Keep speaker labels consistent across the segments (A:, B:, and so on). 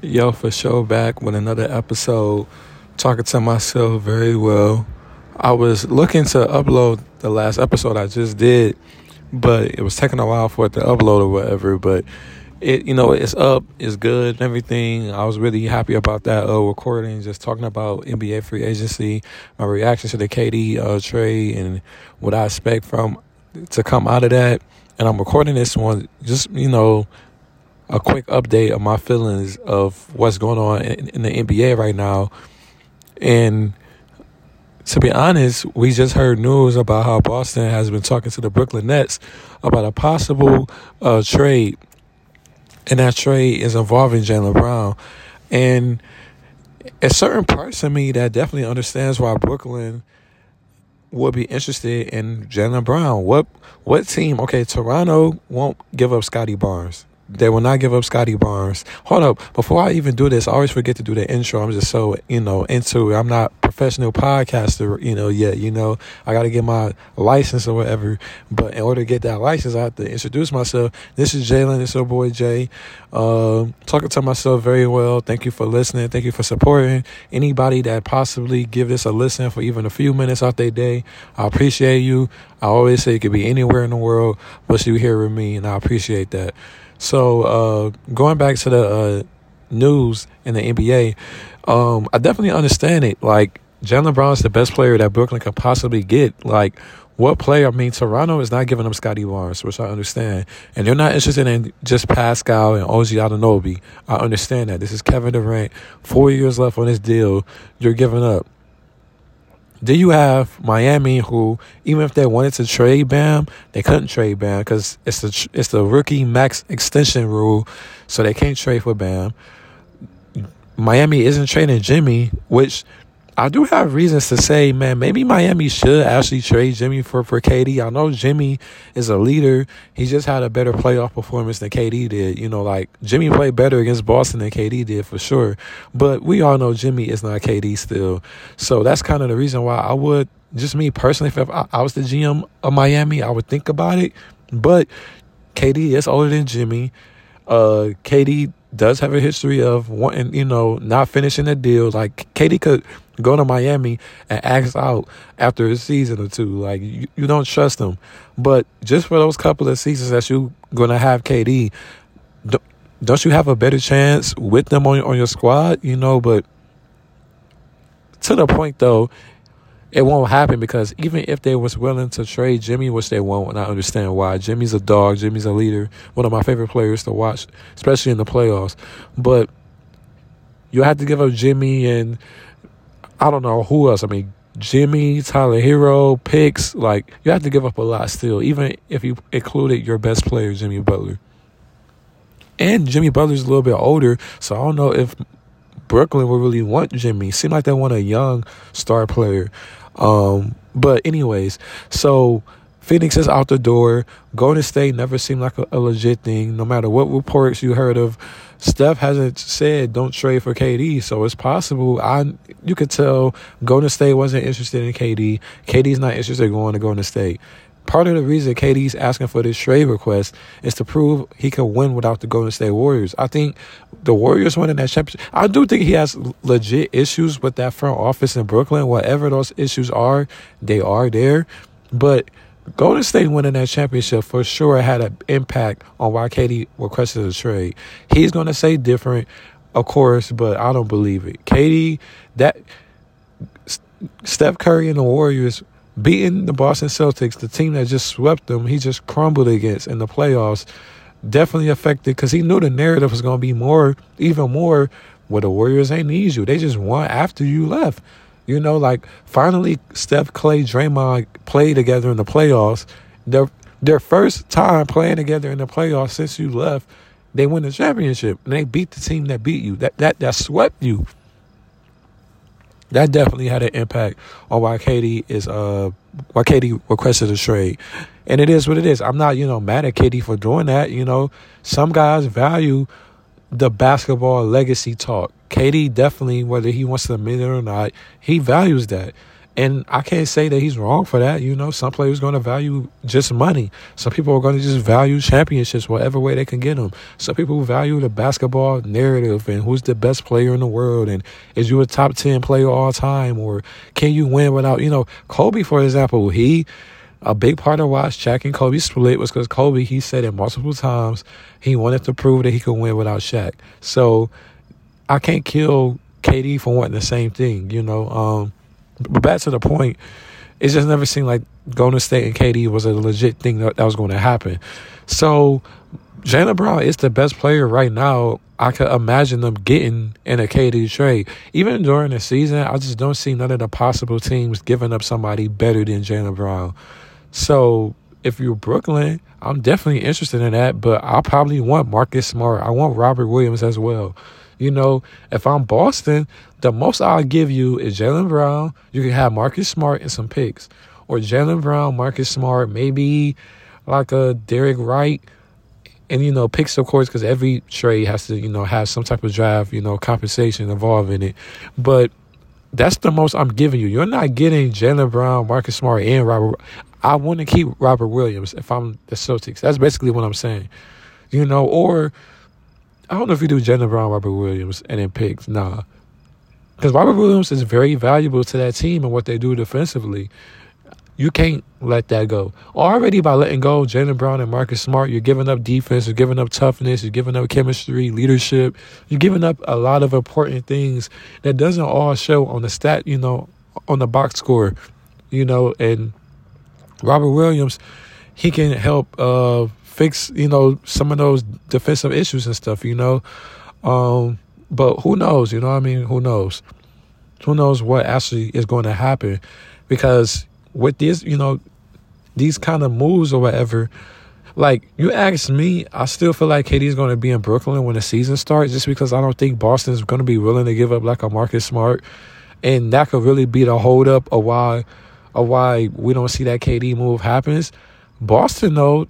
A: Yo, for sure, back with another episode. Talking to myself very well. I was looking to upload the last episode I just did, but it was taking a while for it to upload or whatever. But it, you know, it's up, it's good, and everything. I was really happy about that uh, recording, just talking about NBA free agency, my reaction to the KD uh, trade, and what I expect from to come out of that. And I'm recording this one, just you know a quick update of my feelings of what's going on in, in, the NBA right now. And to be honest, we just heard news about how Boston has been talking to the Brooklyn Nets about a possible uh, trade. And that trade is involving Jaylen Brown. And a certain parts of me that definitely understands why Brooklyn would be interested in Jaylen Brown. What what team? Okay, Toronto won't give up Scottie Barnes. They will not give up Scottie Barnes. Hold up. Before I even do this, I always forget to do the intro. I'm just so, you know, into it. I'm not professional podcaster, you know, yet, you know, I got to get my license or whatever. But in order to get that license, I have to introduce myself. This is Jalen. It's your boy Jay. Uh, talking to myself very well. Thank you for listening. Thank you for supporting anybody that possibly give this a listen for even a few minutes out their day. I appreciate you. I always say it could be anywhere in the world, but you here with me, and I appreciate that. So uh, going back to the uh, news in the NBA, um, I definitely understand it. Like Brown is the best player that Brooklyn could possibly get. Like what player? I mean, Toronto is not giving them Scottie Barnes, which I understand, and they're not interested in just Pascal and OG Anunoby. I understand that. This is Kevin Durant, four years left on his deal. You're giving up. Then you have Miami, who even if they wanted to trade Bam, they couldn't trade Bam because it's the it's the rookie max extension rule, so they can't trade for Bam. Miami isn't trading Jimmy, which I do have reasons to say, man, maybe Miami should actually trade Jimmy for, for KD. I know Jimmy is a leader. He just had a better playoff performance than KD did. You know, like Jimmy played better against Boston than KD did for sure. But we all know Jimmy is not KD still. So that's kind of the reason why I would, just me personally, if I, I was the GM of Miami, I would think about it. But KD is older than Jimmy. Uh, KD does have a history of wanting, you know, not finishing the deal. Like KD could go to Miami and ask out after a season or two. Like you, you don't trust them, But just for those couple of seasons that you're gonna have KD, don't you have a better chance with them on on your squad? You know, but to the point though, it won't happen because even if they was willing to trade Jimmy, which they won't, and I understand why. Jimmy's a dog. Jimmy's a leader. One of my favorite players to watch, especially in the playoffs. But you have to give up Jimmy and I don't know who else. I mean, Jimmy, Tyler Herro, picks. Like you have to give up a lot still, even if you included your best player, Jimmy Butler. And Jimmy Butler's a little bit older, so I don't know if Brooklyn would really want Jimmy. Seemed like they want a young star player. Um, but anyways, so Phoenix is out the door. Golden State never seemed like a, a, legit thing. No matter what reports you heard of, Steph hasn't said don't trade for KD. So it's possible. I you could tell Golden State wasn't interested in KD. KD's not interested in going to Golden State part of the reason KD's asking for this trade request is to prove he can win without the Golden State Warriors. I think the Warriors winning that championship. I do think he has legit issues with that front office in Brooklyn. Whatever those issues are, they are there. But Golden State winning that championship for sure had an impact on why KD requested a trade. He's going to say different, of course, but I don't believe it. KD, that Steph Curry and the Warriors beating the Boston Celtics, the team that just swept them, he just crumbled against in the playoffs, definitely affected because he knew the narrative was going to be more, even more, where the Warriors ain't need you. They just won after you left. You know, like finally Steph, Clay, Draymond play together in the playoffs. Their their first time playing together in the playoffs since you left, they win the championship and they beat the team that beat you. That that that swept you that definitely had an impact on why KD is uh why KD requested a trade. And it is what it is. I'm not, you know, mad at KD for doing that. You know, some guys value the basketball legacy talk. KD definitely, whether he wants to admit it or not, he values that. And I can't say that he's wrong for that. You know, some players going to value just money. Some people are going to just value championships, whatever way they can get them. Some people value the basketball narrative and who's the best player in the world and is you a top 10 player all time or can you win without, you know, Kobe, for example, he a big part of why Shaq and Kobe split was because Kobe, he said it multiple times, he wanted to prove that he could win without Shaq. So I can't kill KD for wanting the same thing, you know. Um, but back to the point, it just never seemed like Golden State and KD was a legit thing that, that was going to happen. So Jaylen Brown is the best player right now. I could imagine them getting in a KD trade. Even during the season, I just don't see none of the possible teams giving up somebody better than Jaylen Brown. So if you're Brooklyn, I'm definitely interested in that, but I probably want Marcus Smart. I want Robert Williams as well. You know, if I'm Boston, the most I'll give you is Jaylen Brown. You can have Marcus Smart and some picks. Or Jaylen Brown, Marcus Smart, maybe like a Derek Wright. And, you know, picks, of course, because every trade has to, you know, have some type of draft, you know, compensation involved in it. But that's the most I'm giving you. You're not getting Jaylen Brown, Marcus Smart, and Robert. I want to keep Robert Williams if I'm the Celtics. That's basically what I'm saying. You know, or I don't know if you do Jaylen Brown, Robert Williams, and then picks. Nah. Because Robert Williams is very valuable to that team and what they do defensively. You can't let that go. Already by letting go Jaylen Brown and Marcus Smart, you're giving up defense, you're giving up toughness, you're giving up chemistry, leadership. You're giving up a lot of important things that doesn't all show on the stat, you know, on the box score, you know, and Robert Williams, he can help uh, fix, you know, some of those defensive issues and stuff, you know. Um, but who knows, you know I mean? Who knows? Who knows what actually is going to happen? Because with this, you know, these kind of moves or whatever, like you ask me, I still feel like KD is going to be in Brooklyn when the season starts, just because I don't think Boston is going to be willing to give up like a Marcus Smart, and that could really be the holdup of why, of why we don't see that KD move happens. Boston, though,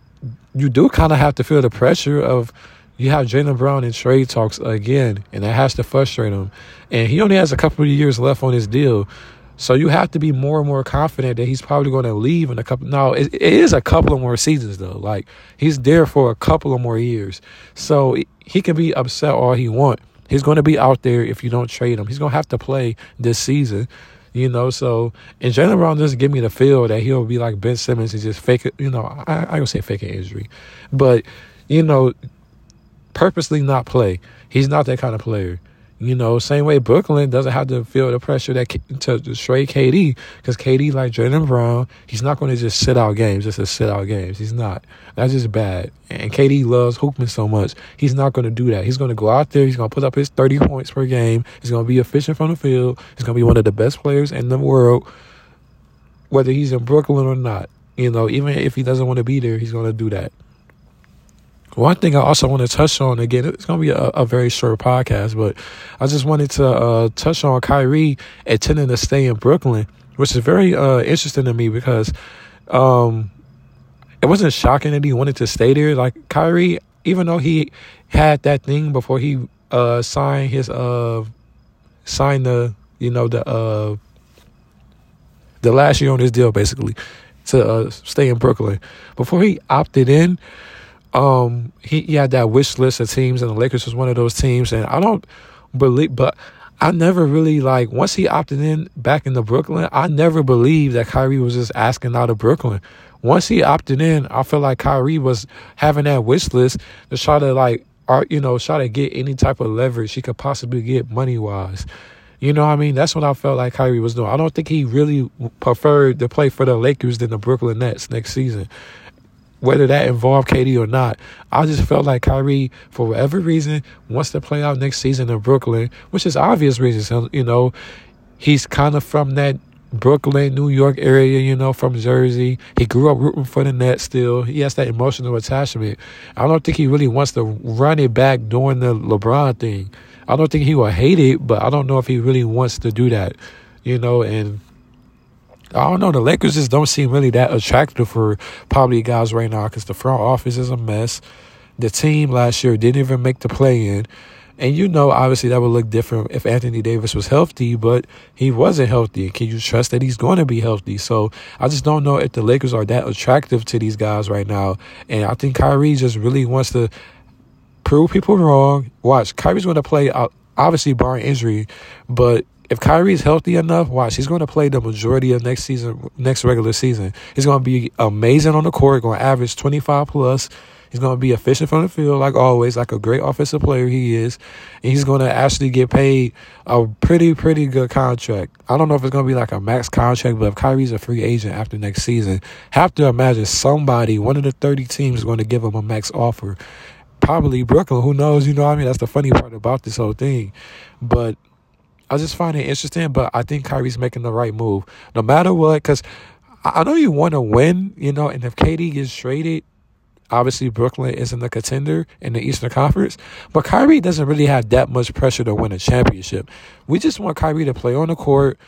A: you do kind of have to feel the pressure of you have Jaylen Brown in trade talks again, and that has to frustrate him. And he only has a couple of years left on his deal. So you have to be more and more confident that he's probably going to leave in a couple. Now it, it is a couple of more seasons though. Like he's there for a couple of more years, so he can be upset all he want. He's going to be out there if you don't trade him. He's going to have to play this season, you know. So and Jaylen Brown doesn't give me the feel that he'll be like Ben Simmons and just fake it. You know, I, I don't say fake an injury, but you know, purposely not play. He's not that kind of player. You know, same way Brooklyn doesn't have to feel the pressure that to, trade KD because KD like Jordan Brown, he's not going to just sit out games just to sit out games. He's not. That's just bad. And KD loves hooping so much, he's not going to do that. He's going to go out there. He's going to put up his thirty points per game. He's going to be efficient from the field. He's going to be one of the best players in the world, whether he's in Brooklyn or not. You know, even if he doesn't want to be there, he's going to do that. One thing I also want to touch on again, it's going to be a, a, very short podcast, but I just wanted to uh, touch on Kyrie intending to stay in Brooklyn, which is very uh, interesting to me because um, it wasn't shocking that he wanted to stay there. Like Kyrie, even though he had that thing before he uh, signed his uh, signed the you know the uh, the last year on his deal, basically to uh, stay in Brooklyn before he opted in um, he, he had that wish list of teams, and the Lakers was one of those teams. And I don't believe, but I never really like once he opted in back into Brooklyn. I never believed that Kyrie was just asking out of Brooklyn. Once he opted in, I feel like Kyrie was having that wish list to try to like, or you know, try to get any type of leverage he could possibly get money wise. You know what I mean? That's what I felt like Kyrie was doing. I don't think he really preferred to play for the Lakers than the Brooklyn Nets next season whether that involved KD or not. I just felt like Kyrie, for whatever reason, wants to play out next season in Brooklyn, which is obvious reasons. You know, he's kind of from that Brooklyn, New York area, you know, from Jersey. He grew up rooting for the Nets still. He has that emotional attachment. I don't think he really wants to run it back during the LeBron thing. I don't think he will hate it, but I don't know if he really wants to do that, you know, and I don't know. The Lakers just don't seem really that attractive for probably guys right now because the front office is a mess. The team last year didn't even make the play in. And you know, obviously, that would look different if Anthony Davis was healthy, but he wasn't healthy. Can you trust that he's going to be healthy? So I just don't know if the Lakers are that attractive to these guys right now. And I think Kyrie just really wants to prove people wrong. Watch, Kyrie's going to play, uh, obviously, barring injury, but if Kyrie's healthy enough, watch, he's going to play the majority of next season, next regular season. He's going to be amazing on the court, going to average 25 plus. He's going to be efficient from the field, like always, like a great offensive player he is. And he's going to actually get paid a pretty, pretty good contract. I don't know if it's going to be like a max contract, but if Kyrie's a free agent after next season, have to imagine somebody, one of the 30 teams, is going to give him a max offer. Probably Brooklyn. Who knows? You know what I mean? That's the funny part about this whole thing. But I just find it interesting, but I think Kyrie's making the right move. No matter what, because I know you want to win, you know, and if KD gets traded, obviously Brooklyn isn't a contender in the Eastern Conference, but Kyrie doesn't really have that much pressure to win a championship. We just want Kyrie to play on the court.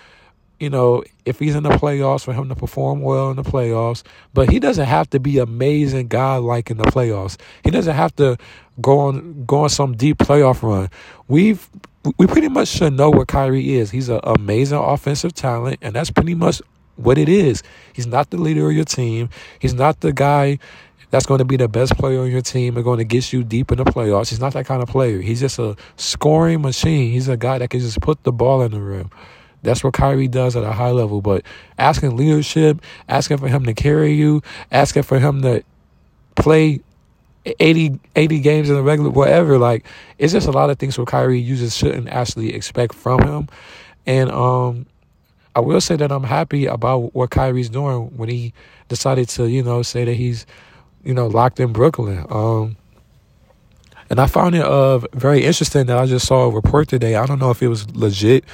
A: You know, if he's in the playoffs, for him to perform well in the playoffs, but he doesn't have to be amazing, godlike in the playoffs. He doesn't have to go on go on some deep playoff run. We've we pretty much should know what Kyrie is. He's an amazing offensive talent, and that's pretty much what it is. He's not the leader of your team. He's not the guy that's going to be the best player on your team and going to get you deep in the playoffs. He's not that kind of player. He's just a scoring machine. He's a guy that can just put the ball in the rim. That's what Kyrie does at a high level. But asking leadership, asking for him to carry you, asking for him to play 80, 80 games in the regular, whatever. Like, it's just a lot of things where Kyrie you just shouldn't actually expect from him. And um, I will say that I'm happy about what Kyrie's doing when he decided to, you know, say that he's, you know, locked in Brooklyn. Um, and I found it uh, very interesting that I just saw a report today. I don't know if it was legit,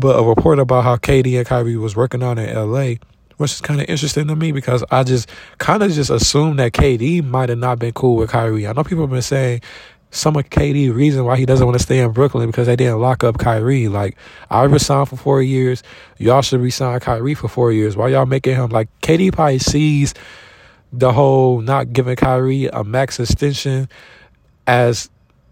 A: but a report about how KD and Kyrie was working out in LA which is kind of interesting to me because I just kind of just assumed that KD might have not been cool with Kyrie. I know people have been saying some of KD reason why he doesn't want to stay in Brooklyn because they didn't lock up Kyrie. Like I resigned for four years, y'all should resign Kyrie for four years. Why y'all making him like KD probably sees the whole not giving Kyrie a max extension as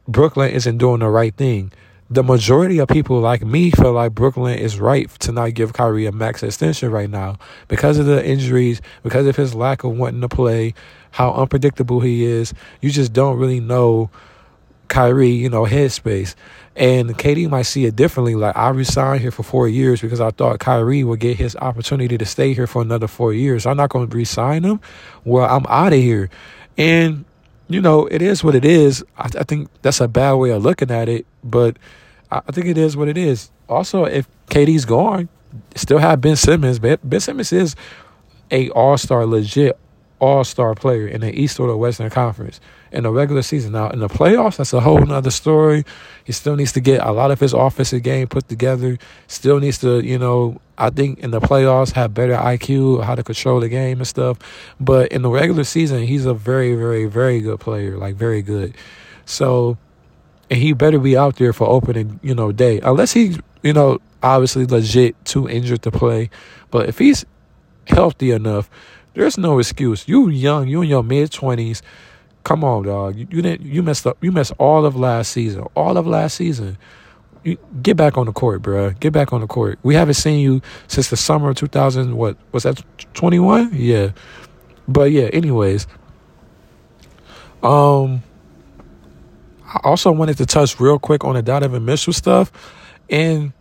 A: Brooklyn isn't doing the right thing the majority of people like me feel like Brooklyn is right to not give Kyrie a max extension right now because of the injuries, because of his lack of wanting to play, how unpredictable he is. You just don't really know Kyrie, you know, headspace. And KD might see it differently. Like I resigned here for four years because I thought Kyrie would get his opportunity to stay here for another four years. I'm not going to resign him. Well, I'm out of here. And you know, it is what it is. I, I, think that's a bad way of looking at it, but I, I think it is what it is. Also, if KD's gone, still have Ben Simmons. Ben, ben Simmons is a All Star, legit All Star player in the East or the Western Conference in the regular season. Now in the playoffs, that's a whole nother story. He still needs to get a lot of his offensive game put together. Still needs to, you know, I think in the playoffs have better IQ, how to control the game and stuff. But in the regular season, he's a very, very, very good player, like very good. So, and he better be out there for opening, you know, day, unless he's, you know, obviously legit too injured to play. But if he's healthy enough, there's no excuse. You young, you in your mid twenties. Come on, dog. You, you didn't. You messed up. You messed all of last season. All of last season You, get back on the court, bro. Get back on the court. We haven't seen you since the summer of 2000. What was that? 21? Yeah. But yeah. Anyways, um, I also wanted to touch real quick on the Donovan Mitchell stuff, and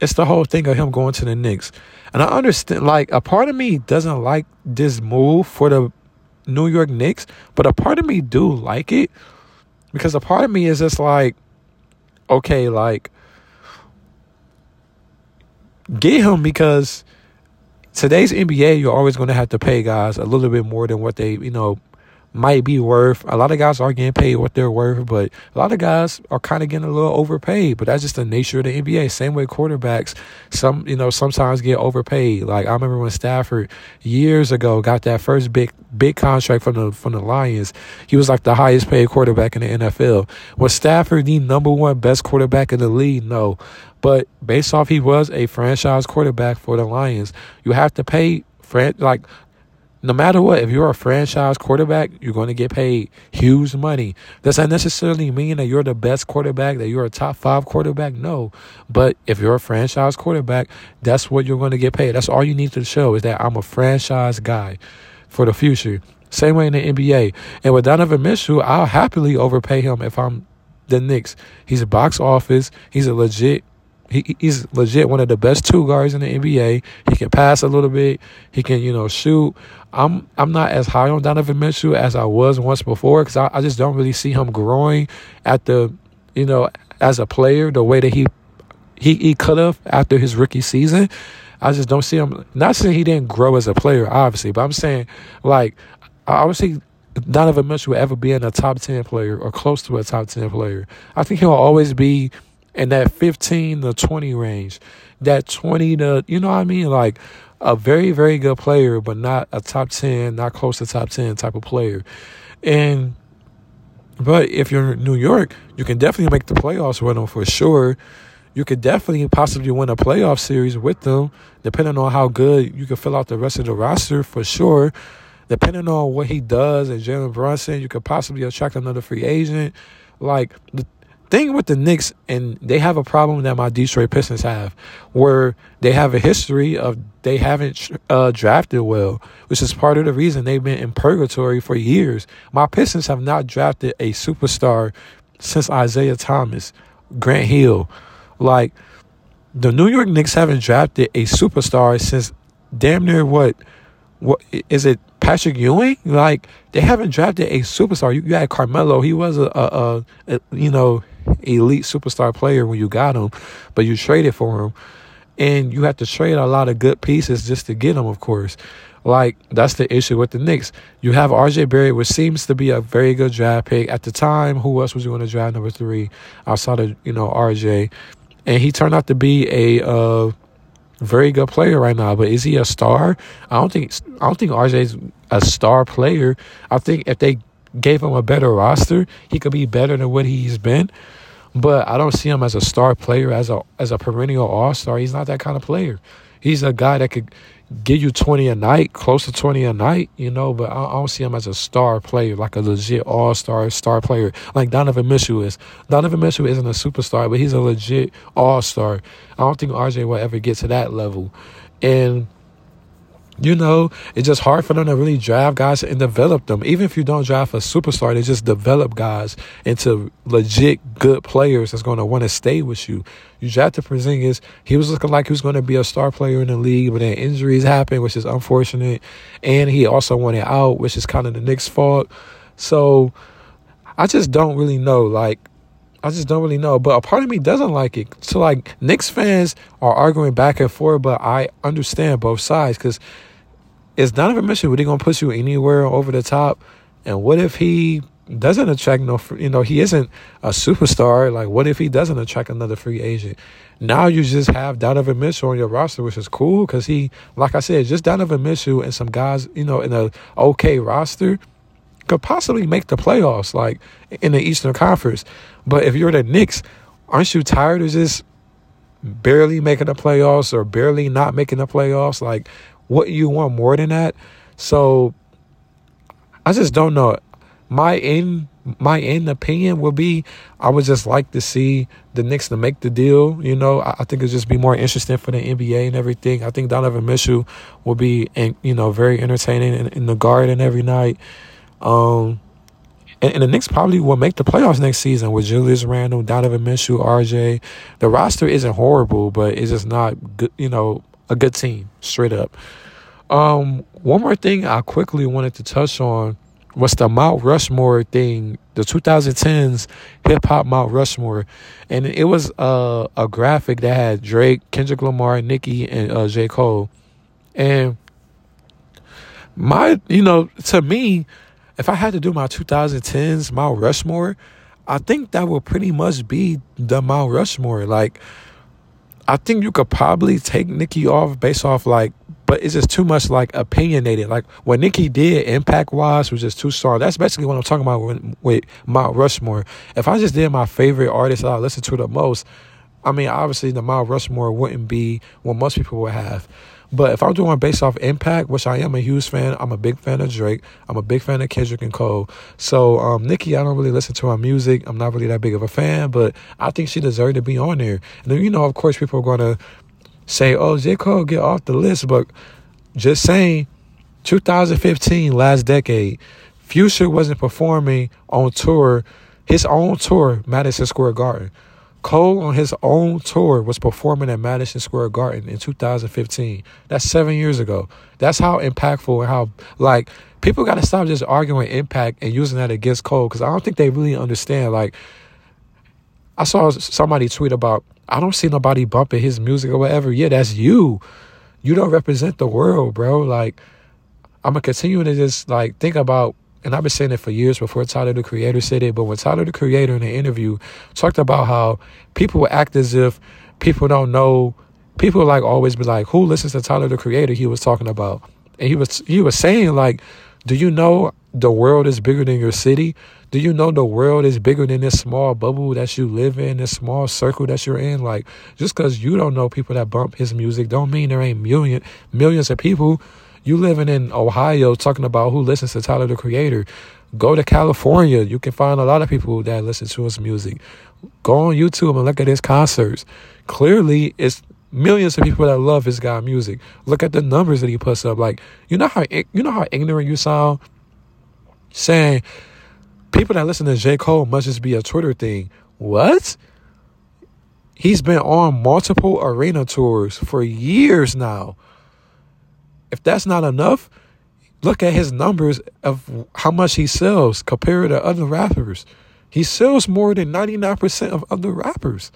A: it's the whole thing of him going to the Knicks. And I understand, like, a part of me doesn't like this move for the New York Knicks, but a part of me do like it because a part of me is just like okay, like get him because today's NBA, you're always going to have to pay guys a little bit more than what they, you know, might be worth. A lot of guys are getting paid what they're worth, but a lot of guys are kind of getting a little overpaid. But that's just the nature of the NBA. Same way quarterbacks, some you know sometimes get overpaid. Like I remember when Stafford years ago got that first big big contract from the from the Lions. He was like the highest paid quarterback in the NFL. Was Stafford the number one best quarterback in the league? No, but based off he was a franchise quarterback for the Lions, you have to pay like no matter what, if you're a franchise quarterback, you're going to get paid huge money. Does that necessarily mean that you're the best quarterback, that you're a top five quarterback? No. But if you're a franchise quarterback, that's what you're going to get paid. That's all you need to show is that I'm a franchise guy for the future. Same way in the NBA. And with Donovan Mitchell, I'll happily overpay him if I'm the Knicks. He's a box office. He's a legit he, he's legit one of the best two guards in the NBA. He can pass a little bit. He can, you know, shoot. I'm I'm not as high on Donovan Mitchell as I was once before because I, I just don't really see him growing at the, you know, as a player the way that he he, he could have after his rookie season. I just don't see him. Not saying he didn't grow as a player, obviously, but I'm saying like I Donovan Mitchell will ever be in a top ten player or close to a top ten player. I think he'll always be in that 15 to 20 range. That 20 to, you know what I mean? Like a very, very good player, but not a top 10, not close to top 10 type of player. And, but if you're in New York, you can definitely make the playoffs with them for sure. You could definitely possibly win a playoff series with them, depending on how good you can fill out the rest of the roster for sure. Depending on what he does and Jalen Brunson, you could possibly attract another free agent. Like the thing with the Knicks, and they have a problem that my Detroit Pistons have, where they have a history of they haven't uh, drafted well, which is part of the reason they've been in purgatory for years. My Pistons have not drafted a superstar since Isiah Thomas, Grant Hill. Like, the New York Knicks haven't drafted a superstar since damn near what? What is it? Patrick Ewing, like they haven't drafted a superstar. You, you had Carmelo; he was a, a, a, you know elite superstar player when you got him, but you traded for him. And you have to trade a lot of good pieces just to get him, of course. Like, that's the issue with the Knicks. You have RJ Barrett, which seems to be a very good draft pick. At the time, who else was you going to draft number three outside of, you know, RJ? And he turned out to be a uh, very good player right now. But is he a star? I don't think I don't think RJ's a star player. I think if they gave him a better roster, he could be better than what he's been. But I don't see him as a star player, as a as a perennial all star. He's not that kind of player. He's a guy that could give you 20 a night, close to 20 a night, you know, but I, I don't see him as a star player, like a legit all star star player, like Donovan Mitchell is. Donovan Mitchell isn't a superstar, but he's a legit all star. I don't think RJ will ever get to that level. And you know, it's just hard for them to really draft guys and develop them. Even if you don't draft a superstar, they just develop guys into legit good players that's going to want to stay with you. You drafted Porzingis. He was looking like he was going to be a star player in the league, but then injuries happened, which is unfortunate. And he also wanted out, which is kind of the Knicks' fault. So I just don't really know. Like, I just don't really know. But a part of me doesn't like it. So, like, Knicks fans are arguing back and forth, but I understand both sides because is Donovan Mitchell going to push you anywhere over the top? And what if he doesn't attract no, you know, he isn't a superstar. Like, what if he doesn't attract another free agent? Now you just have Donovan Mitchell on your roster, which is cool because he, like I said, just Donovan Mitchell and some guys, you know, in a okay roster could possibly make the playoffs, like in the Eastern Conference. But if you're the Knicks, aren't you tired of just barely making the playoffs or barely not making the playoffs? Like, what you want more than that. So I just don't know. My in my in opinion would be I would just like to see the Knicks to make the deal. You know, I, I think it'd just be more interesting for the NBA and everything. I think Donovan Mitchell will be, you know, very entertaining in, in the garden every night. Um, and, and, the Knicks probably will make the playoffs next season with Julius Randle, Donovan Mitchell, RJ. The roster isn't horrible, but it's just not good. You know, a good team, straight up. Um, one more thing I quickly wanted to touch on was the Mount Rushmore thing, the 2010s hip hop Mount Rushmore, and it was uh, a graphic that had Drake, Kendrick Lamar, Nicki, and uh, J Cole, and my, you know, to me, if I had to do my 2010s Mount Rushmore, I think that would pretty much be the Mount Rushmore. Like, I think you could probably take Nicki off based off like but it's just too much like opinionated. Like what Nicki did, impact wise, was just too strong. That's basically what I'm talking about with, with Mount Rushmore. If I just did my favorite artist that I listen to the most, I mean, obviously the Mount Rushmore wouldn't be what most people would have. But if I'm doing based off impact, which I am a huge fan, I'm a big fan of Drake. I'm a big fan of Kendrick and Cole. So um, Nicki, I don't really listen to her music. I'm not really that big of a fan, but I think she deserved to be on there. And then you know, of course, people are gonna say, "Oh, J Cole, get off the list," but just saying, 2015, last decade, Future wasn't performing on tour, his own tour, Madison Square Garden. Cole on his own tour was performing at Madison Square Garden in 2015. That's seven years ago. That's how impactful and how like people got to stop just arguing impact and using that against Cole because I don't think they really understand. Like I saw somebody tweet about I don't see nobody bumping his music or whatever. Yeah, that's you. You don't represent the world, bro. Like I'm gonna continue to just like think about and I've been saying it for years before Tyler the Creator said it, but when Tyler the Creator in the interview talked about how people act as if people don't know, people like always be like, who listens to Tyler the Creator? He was talking about, and he was he was saying like, do you know the world is bigger than your city? Do you know the world is bigger than this small bubble that you live in, this small circle that you're in? Like, just because you don't know people that bump his music, don't mean there ain't million millions of people you living in Ohio talking about who listens to Tyler the Creator. Go to California. You can find a lot of people that listen to his music. Go on YouTube and look at his concerts. Clearly, it's millions of people that love his guy music. Look at the numbers that he puts up. Like, you know how you know how ignorant you sound saying people that listen to J. Cole must just be a Twitter thing. What? He's been on multiple arena tours for years now. If that's not enough, look at his numbers of how much he sells compared to other rappers. He sells more than 99% of other rappers.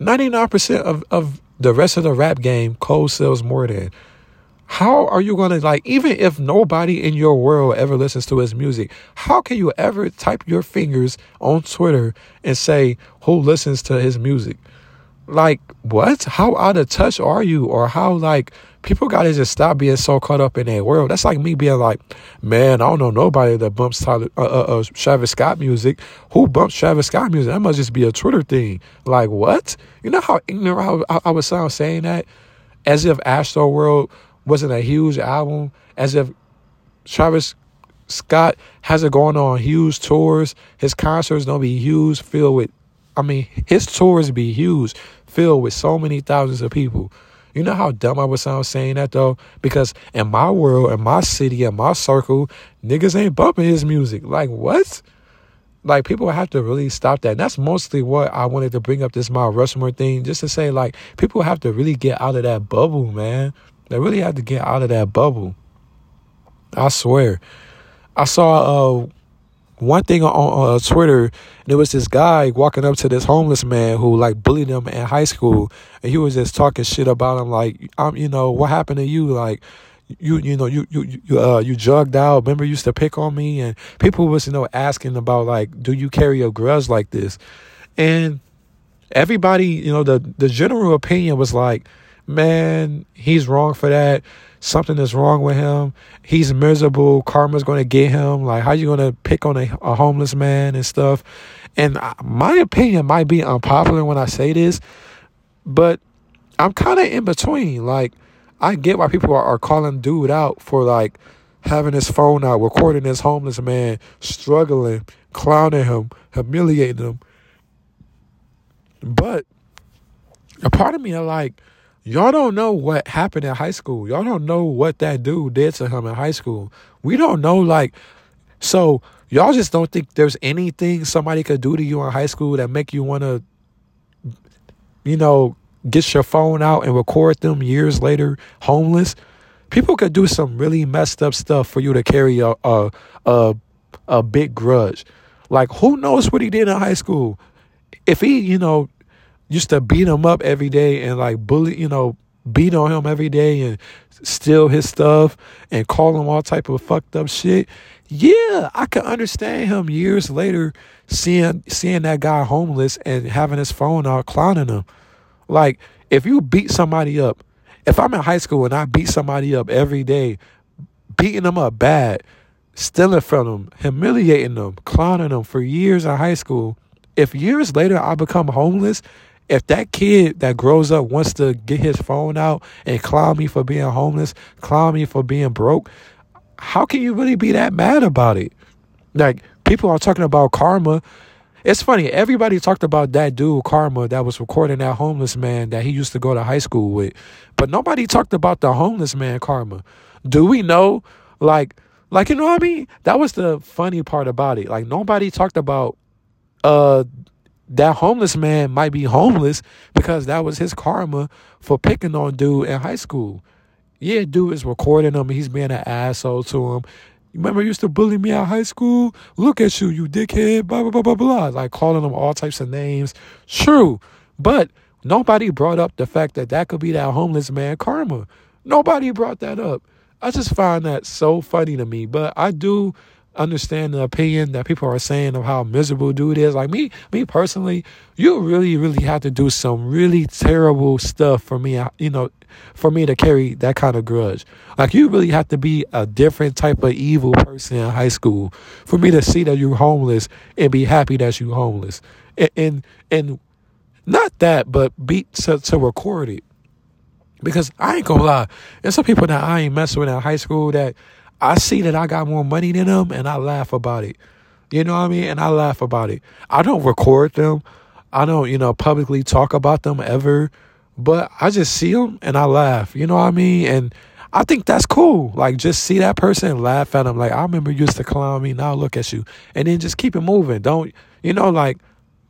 A: 99% of, of the rest of the rap game, Cole sells more than. How are you going to, like, even if nobody in your world ever listens to his music, how can you ever type your fingers on Twitter and say who listens to his music? Like, what? How out of touch are you? Or how, like, people gotta just stop being so caught up in their world. That's like me being like, man, I don't know nobody that bumps Tyler, uh, uh, uh, Travis Scott music. Who bumps Travis Scott music? That must just be a Twitter thing. Like what? You know how ignorant I, I, I would sound saying that, as if Astro World wasn't a huge album, as if Travis Scott has it going on huge tours. His concerts don't be huge, filled with. I mean, his tours be huge, filled with so many thousands of people. You know how dumb I would sound saying that though? Because in my world, in my city, in my circle, niggas ain't bumping his music. Like what? Like people have to really stop that. And that's mostly what I wanted to bring up this Mount Rushmore thing, just to say like people have to really get out of that bubble, man. They really have to get out of that bubble. I swear. I saw uh one thing on uh, Twitter, there was this guy walking up to this homeless man who like bullied him in high school, and he was just talking shit about him, like, I'm, you know, what happened to you, like. You you know you you you uh you jugged out. Remember, you used to pick on me, and people was you know asking about like, do you carry a grudge like this? And everybody, you know, the the general opinion was like, man, he's wrong for that something is wrong with him. He's miserable. Karma's going to get him. Like, how you going to pick on a, a homeless man and stuff? And my opinion might be unpopular when I say this, but I'm kind of in between. Like, I get why people are, are calling dude out for like having his phone out, recording this homeless man struggling, clowning him, humiliating him. But a part of me are like, Y'all don't know what happened in high school. Y'all don't know what that dude did to him in high school. We don't know, like, so y'all just don't think there's anything somebody could do to you in high school that make you want to, you know, get your phone out and record them years later homeless. People could do some really messed up stuff for you to carry a a a, a big grudge. Like who knows what he did in high school? If he, you know, used to beat him up every day and like bully, you know, beat on him every day and steal his stuff and call him all type of fucked up shit. Yeah, I can understand him years later seeing seeing that guy homeless and having his phone out clowning him. Like if you beat somebody up, if I'm in high school and I beat somebody up every day, beating them up bad, stealing from them, humiliating them, clowning them for years in high school, if years later I become homeless if that kid that grows up wants to get his phone out and clown me for being homeless, clown me for being broke, how can you really be that mad about it? Like people are talking about karma. It's funny, everybody talked about that dude Karma that was recording that homeless man that he used to go to high school with. But nobody talked about the homeless man Karma. Do we know like like you know what I mean? That was the funny part about it. Like nobody talked about uh that homeless man might be homeless because that was his karma for picking on dude in high school. Yeah, dude is recording him. He's being an asshole to him. Remember, you used to bully me at high school? Look at you, you dickhead, blah, blah, blah, blah, blah. Like calling him all types of names. True. But nobody brought up the fact that that could be that homeless man karma. Nobody brought that up. I just find that so funny to me. But I do understand the opinion that people are saying of how miserable dude is. Like me, me personally, you really, really have to do some really terrible stuff for me, uh, you know, for me to carry that kind of grudge. Like you really have to be a different type of evil person in high school for me to see that you're homeless and be happy that you're homeless. And and, and not that, but be to, to record it. Because I ain't gonna lie, there's some people that I ain't messing with in high school that I see that I got more money than them and I laugh about it. You know what I mean? And I laugh about it. I don't record them. I don't, you know, publicly talk about them ever, but I just see them and I laugh. You know what I mean? And I think that's cool. Like just see that person and laugh at them. Like I remember you used to clown me. Now look at you, and then just keep it moving. Don't you know? Like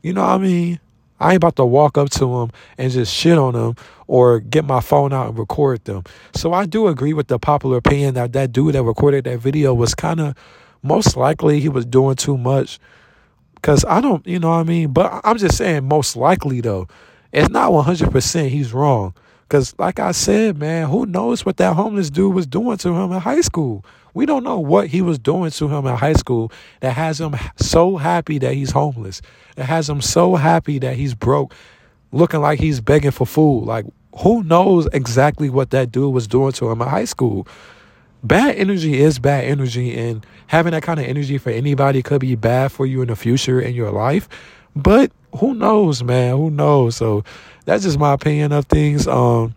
A: you know what I mean? I ain't about to walk up to them and just shit on them or get my phone out and record them. So I do agree with the popular opinion that that dude that recorded that video was kind of most likely he was doing too much. Cause I don't, you know what I mean. But I'm just saying, most likely though, it's not 100 percent he's wrong. Cause like I said, man, who knows what that homeless dude was doing to him in high school? We don't know what he was doing to him in high school that has him so happy that he's homeless. That has him so happy that he's broke, looking like he's begging for food. Like, who knows exactly what that dude was doing to him in high school? Bad energy is bad energy, and having that kind of energy for anybody could be bad for you in the future in your life. But who knows, man? Who knows? So that's just my opinion of things. Um,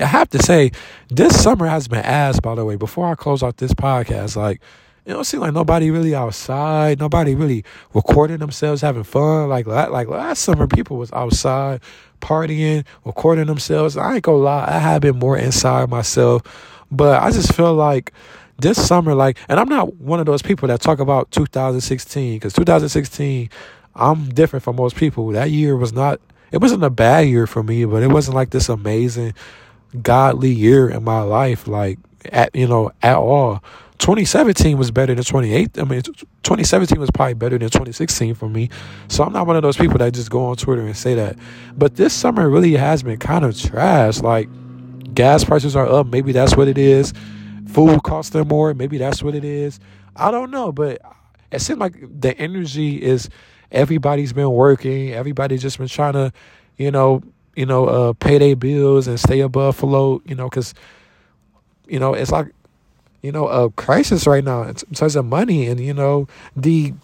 A: I have to say, this summer has been ass, by the way. Before I close out this podcast, like, it don't seem like nobody really outside, nobody really recording themselves having fun. Like, like last summer, people was outside partying, recording themselves. I ain't gonna lie, I have been more inside myself, but I just feel like this summer, like, and I'm not one of those people that talk about 2016 because 2016, I'm different from most people. That year was not, it wasn't a bad year for me, but it wasn't like this amazing godly year in my life, like at you know at all. 2017 was better than 28. I mean, 2017 was probably better than 2016 for me. So I'm not one of those people that just go on Twitter and say that. But this summer really has been kind of trash. Like gas prices are up. Maybe that's what it is. Food costs them more. Maybe that's what it is. I don't know, but it seems like the energy is everybody's been working. Everybody's just been trying to, you know, you know, uh, pay their bills and stay above float, you know, because, you know, it's like, you know, a crisis right now in terms of money. And, you know, the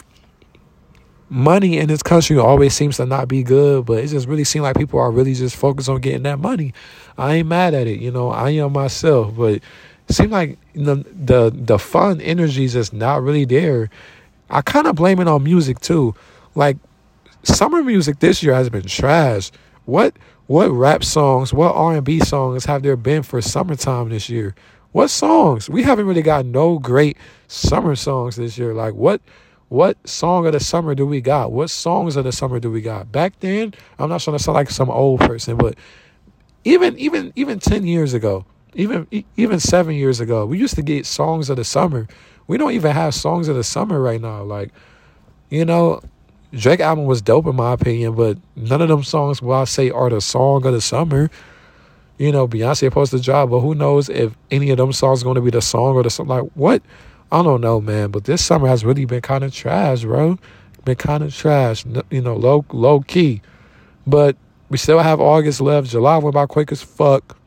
A: money in this country always seems to not be good, but it just really seems like people are really just focused on getting that money. I ain't mad at it, you know, I am myself, but it seems like the, the, the fun energy is just not really there. I kind of blame it on music too. Like, summer music this year has been trash. What what rap songs, what R and B songs have there been for summertime this year? What songs? We haven't really got no great summer songs this year. Like what what song of the summer do we got? What songs of the summer do we got? Back then, I'm not trying to sound like some old person, but even even even ten years ago, even even seven years ago, we used to get songs of the summer. We don't even have songs of the summer right now. Like, you know, Drake album was dope in my opinion, but none of them songs will I say are the song of the summer. You know, Beyonce posted a job, but who knows if any of them songs going to be the song or the song? Like what? I don't know, man. But this summer has really been kind of trash, bro. Been kind of trash. You know, low low key. But we still have August left. July went by quick as fuck.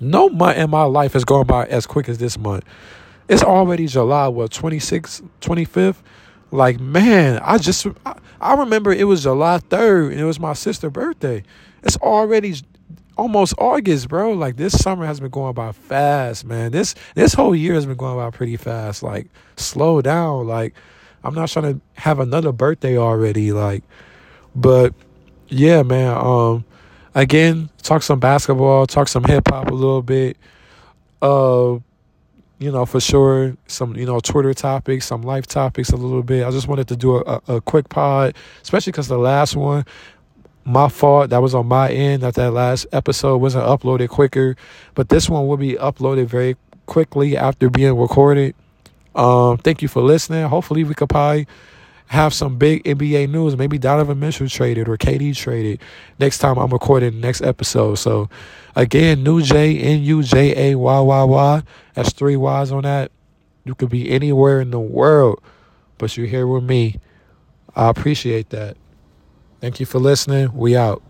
A: No month in my life has gone by as quick as this month. It's already July, what, 26th, 25th? Like, man, I just, I, remember it was July 3rd and it was my sister's birthday. It's already almost August, bro. Like this summer has been going by fast, man. This this whole year has been going by pretty fast. Like slow down. Like I'm not trying to have another birthday already. Like, but yeah, man. Um, again, talk some basketball, talk some hip hop a little bit. Uh, you know, for sure, some you know Twitter topics, some life topics a little bit. I just wanted to do a, a, quick pod, especially because the last one my fault. That was on my end that that last episode wasn't uploaded quicker. But this one will be uploaded very quickly after being recorded. Um, thank you for listening. Hopefully, we could probably have some big NBA news. Maybe Donovan Mitchell traded or KD traded next time I'm recording the next episode. So, again, New J N U J A Y Y Y. That's three Y's on that. You could be anywhere in the world, but you're here with me. I appreciate that. Thank you for listening. We out.